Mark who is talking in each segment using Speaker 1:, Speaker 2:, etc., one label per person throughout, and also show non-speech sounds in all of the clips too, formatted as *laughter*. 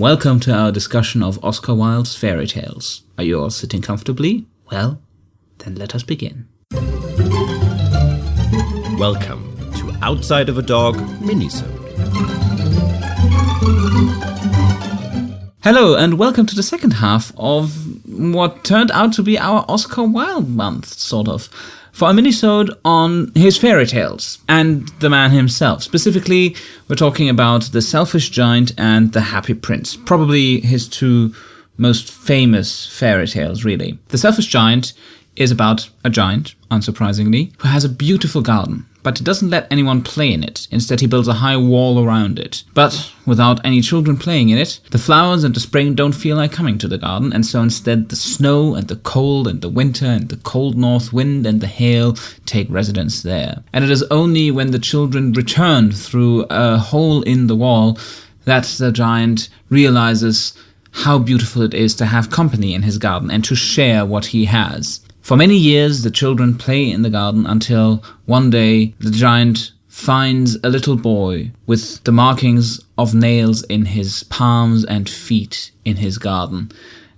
Speaker 1: Welcome to our discussion of Oscar Wilde's fairy tales. Are you all sitting comfortably? Well, then let us begin.
Speaker 2: Welcome to Outside of a Dog Minisode.
Speaker 1: Hello, and welcome to the second half of what turned out to be our Oscar Wilde month, sort of, for a minisode on his fairy tales and the man himself. Specifically, we're talking about The Selfish Giant and The Happy Prince, probably his two most famous fairy tales, really. The Selfish Giant is about a giant, unsurprisingly, who has a beautiful garden but he doesn't let anyone play in it. Instead, he builds a high wall around it. But without any children playing in it, the flowers and the spring don't feel like coming to the garden, and so instead the snow and the cold and the winter and the cold north wind and the hail take residence there. And it is only when the children return through a hole in the wall that the giant realizes how beautiful it is to have company in his garden and to share what he has. For many years, the children play in the garden until one day the giant finds a little boy with the markings of nails in his palms and feet in his garden,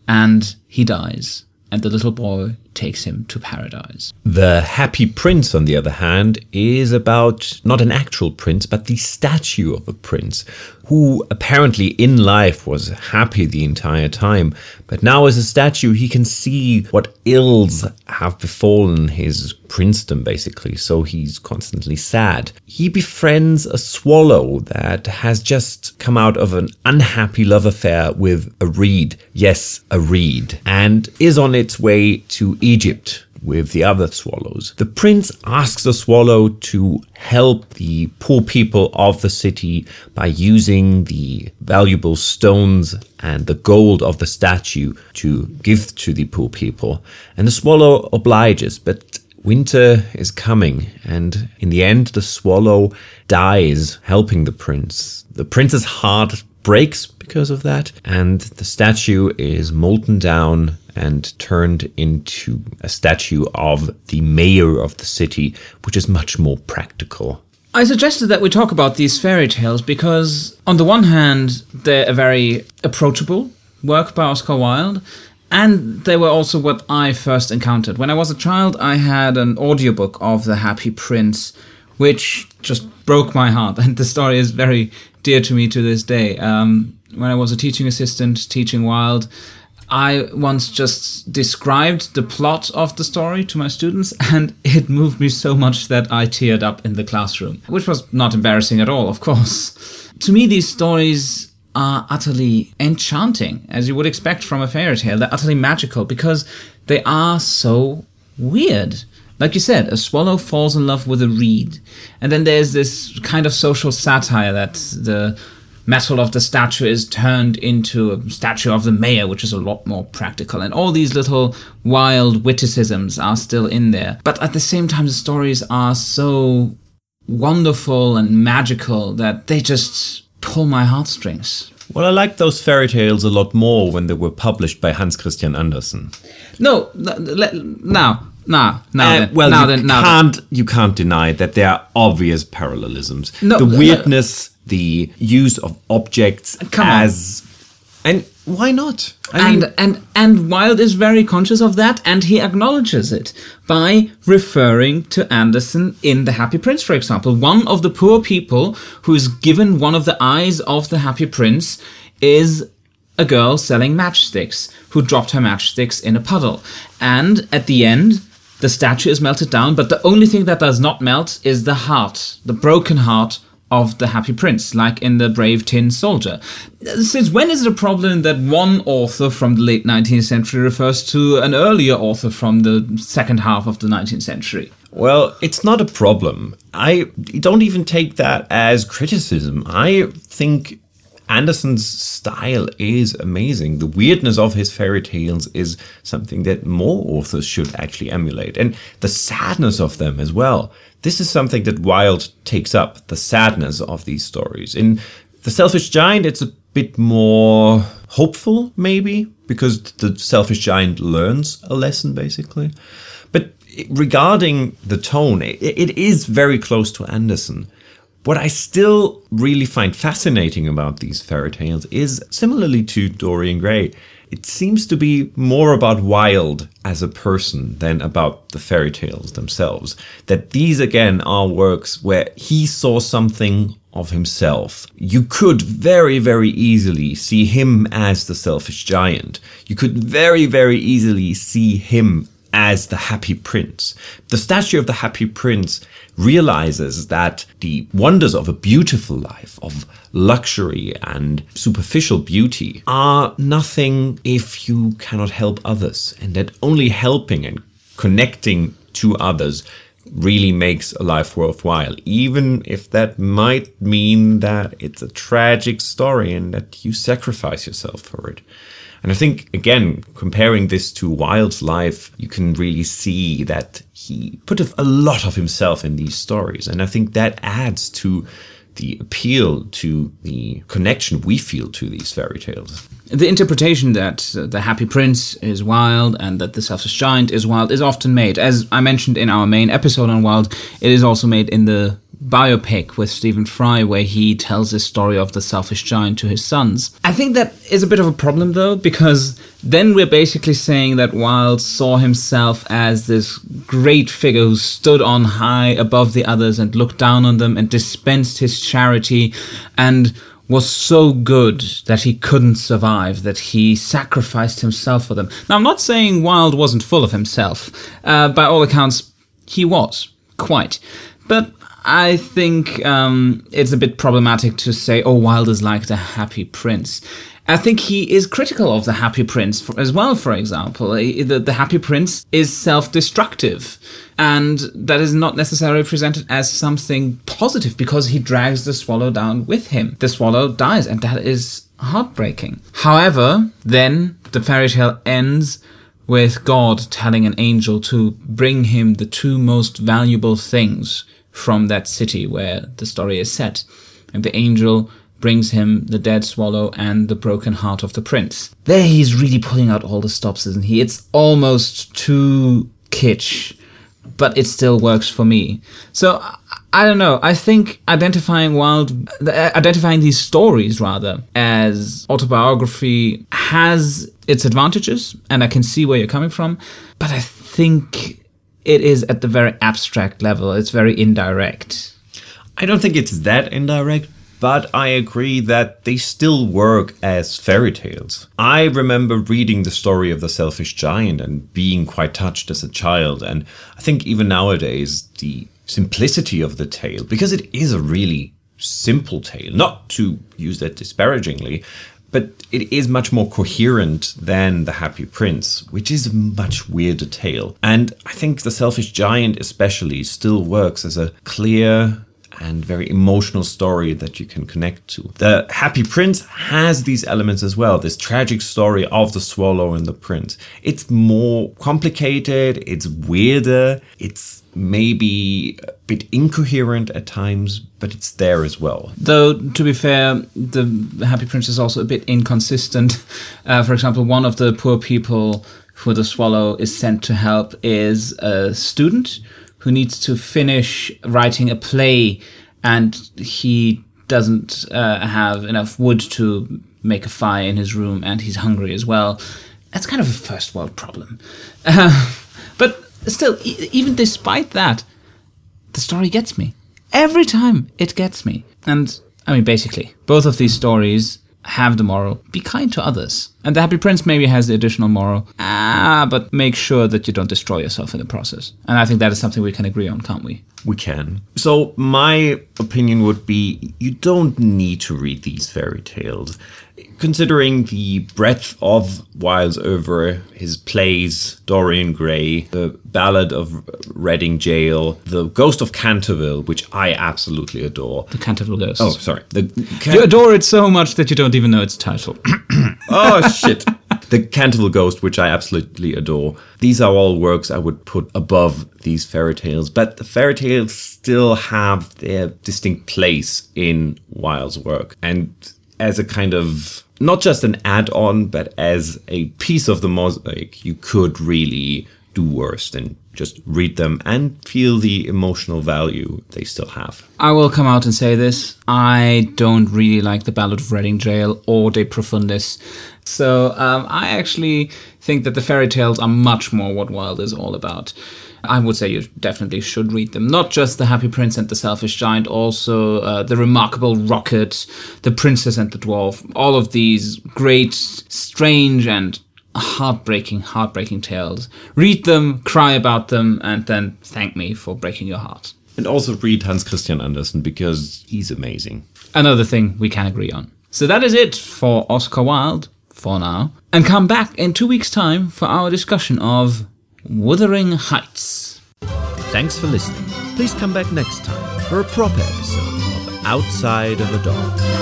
Speaker 1: and he dies, and the little boy takes him to paradise.
Speaker 2: The Happy Prince, on the other hand, is about not an actual prince, but the statue of a prince who apparently in life was happy the entire time. But now, as a statue, he can see what ills have befallen his princedom, basically. So he's constantly sad. He befriends a swallow that has just come out of an unhappy love affair with a reed. Yes, a reed. And is on its way to Egypt with the other swallows. The prince asks the swallow to help the poor people of the city by using the valuable stones and the gold of the statue to give to the poor people. And the swallow obliges, but winter is coming, and in the end, the swallow dies helping the prince. The prince's heart breaks because of that, and the statue is molten down and turned into a statue of the mayor of the city, which is much more practical.
Speaker 1: I suggested that we talk about these fairy tales because, on the one hand, they're a very approachable work by Oscar Wilde, and they were also what I first encountered. When I was a child, I had an audiobook of The Happy Prince, which just broke my heart, *laughs* and the story is very dear to me to this day. Um, when I was a teaching assistant teaching Wilde, I once just described the plot of the story to my students, *laughs* and it moved me so much that I teared up in the classroom, which was not embarrassing at all, of course. To me, these stories are utterly enchanting, as you would expect from a fairy tale. They're utterly magical because they are so weird. Like you said, a swallow falls in love with a reed. And then there's this kind of social satire that the metal of the statue is turned into a statue of the mayor, which is a lot more practical. And all these little wild witticisms are still in there. But at the same time, the stories are so wonderful and magical that they just pull my heartstrings.
Speaker 2: Well, I liked those fairy tales a lot more when they were published by Hans Christian Andersen.
Speaker 1: No, now, now, mm. now,
Speaker 2: Uh,
Speaker 1: then,
Speaker 2: well,
Speaker 1: now
Speaker 2: you
Speaker 1: then, now
Speaker 2: can't you can't deny that there are obvious parallelisms.
Speaker 1: No,
Speaker 2: the
Speaker 1: no,
Speaker 2: weirdness, the use of objects uh,
Speaker 1: Come on.
Speaker 2: and why not? I
Speaker 1: and
Speaker 2: mean,
Speaker 1: and and Wilde is very conscious of that, and he acknowledges it by referring to Andersen in The Happy Prince, for example. One of the poor people who is given one of the eyes of the Happy Prince is a girl selling matchsticks who dropped her matchsticks in a puddle, and at the end. The statue is melted down, but the only thing that does not melt is the heart, the broken heart of the Happy Prince, like in The Brave Tin Soldier. Since when is it a problem that one author from the late 19th century refers to an earlier author from the second half of the 19th century?
Speaker 2: well, it's not a problem. I don't even take that as criticism. I think Andersen's style is amazing. The weirdness of his fairy tales is something that more authors should actually emulate, and the sadness of them as well. This is something that Wilde takes up the sadness of these stories. In The Selfish Giant, it's a bit more hopeful, maybe, because the selfish giant learns a lesson, basically. But regarding the tone, it, it is very close to Anderson. What I still really find fascinating about these fairy tales is similarly to Dorian Gray, it seems to be more about Wilde as a person than about the fairy tales themselves. That these again are works where he saw something of himself. You could very, very easily see him as the selfish giant. You could very, very easily see him as the happy prince. The statue of the happy prince realizes that the wonders of a beautiful life, of luxury and superficial beauty, are nothing if you cannot help others, and that only helping and connecting to others really makes a life worthwhile, even if that might mean that it's a tragic story and that you sacrifice yourself for it. And I think, again, comparing this to Wilde's life, you can really see that he put a lot of himself in these stories. And I think that adds to the appeal to the connection we feel to these fairy tales.
Speaker 1: The interpretation that uh, the Happy Prince is Wilde and that the Selfish Giant is Wilde is often made. As I mentioned in our main episode on Wilde, it is also made in the biopic with Stephen Fry where he tells the story of the selfish giant to his sons. I think that is a bit of a problem though, because then we're basically saying that Wilde saw himself as this great figure who stood on high above the others and looked down on them and dispensed his charity and was so good that he couldn't survive, that he sacrificed himself for them. Now, I'm not saying Wilde wasn't full of himself. Uh, by all accounts, he was, quite. But I think um, it's a bit problematic to say, oh, Wilde is like the happy prince. I think he is critical of the Happy Prince for, as well, for example. The, the Happy Prince is self destructive, and that is not necessarily presented as something positive because he drags the swallow down with him. The swallow dies, and that is heartbreaking. However, then the fairy tale ends with God telling an angel to bring him the two most valuable things from that city where the story is set. And the angel brings him the dead swallow and the broken heart of the prince. There he's really pulling out all the stops, isn't he? It's almost too kitsch, but it still works for me. So I don't know. I think identifying Wilde, identifying these stories rather as autobiography has its advantages, and I can see where you're coming from. But I think it is at the very abstract level. It's very indirect.
Speaker 2: I don't think it's that indirect, but I agree that they still work as fairy tales. I remember reading the story of the selfish giant and being quite touched as a child, and I think even nowadays the simplicity of the tale, because it is a really simple tale, not to use that disparagingly, but it is much more coherent than The Happy Prince, which is a much weirder tale. And I think The Selfish Giant, especially, still works as a clear and very emotional story that you can connect to. The Happy Prince has these elements as well this tragic story of the swallow and the prince. It's more complicated, it's weirder, it's maybe a bit incoherent at times, but it's there as well.
Speaker 1: Though, to be fair, the Happy Prince is also a bit inconsistent. *laughs* Uh, for example, one of the poor people who the swallow is sent to help is a student who needs to finish writing a play and he doesn't uh, have enough wood to make a fire in his room and he's hungry as well. That's kind of a first world problem. Uh, *laughs* but still, e- even despite that, the story gets me. Every time it gets me. And, I mean, basically, both of these stories have the moral be kind to others. And the Happy Prince maybe has the additional moral, ah, but make sure that you don't destroy yourself in the process. And I think that is something we can agree on, can't we?
Speaker 2: We can. So, my opinion would be you don't need to read these fairy tales considering the breadth of Wilde's oeuvre his plays, Dorian Gray, the Ballad of Reading Gaol, The Ghost of Canterville, which I absolutely adore.
Speaker 1: The Canterville Ghost.
Speaker 2: Oh, sorry. The
Speaker 1: Can- you adore it so much that you don't even know its title. *coughs*
Speaker 2: oh, shit. The Canterville Ghost, which I absolutely adore. These are all works I would put above these fairy tales, but the fairy tales still have their distinct place in Wilde's work. And as a kind of not just an add-on, but as a piece of the mosaic, you could really do worse than just read them and feel the emotional value they still have.
Speaker 1: I will come out and say this. I don't really like the Ballad of Reading Gaol or De Profundis. So um, I actually think that the fairy tales are much more what Wilde is all about. I would say you definitely should read them. Not just The Happy Prince and the Selfish Giant, also uh, The Remarkable Rocket, The Princess and the Dwarf. All of these great, strange, and heartbreaking, heartbreaking tales. Read them, cry about them, and then thank me for breaking your heart.
Speaker 2: And also read Hans Christian Andersen because he's amazing.
Speaker 1: Another thing we can agree on. So that is it for Oscar Wilde for now. And come back in two weeks' time for our discussion of Wuthering Heights.
Speaker 3: Thanks for listening. Please come back next time for a proper episode of Outside of a Dog.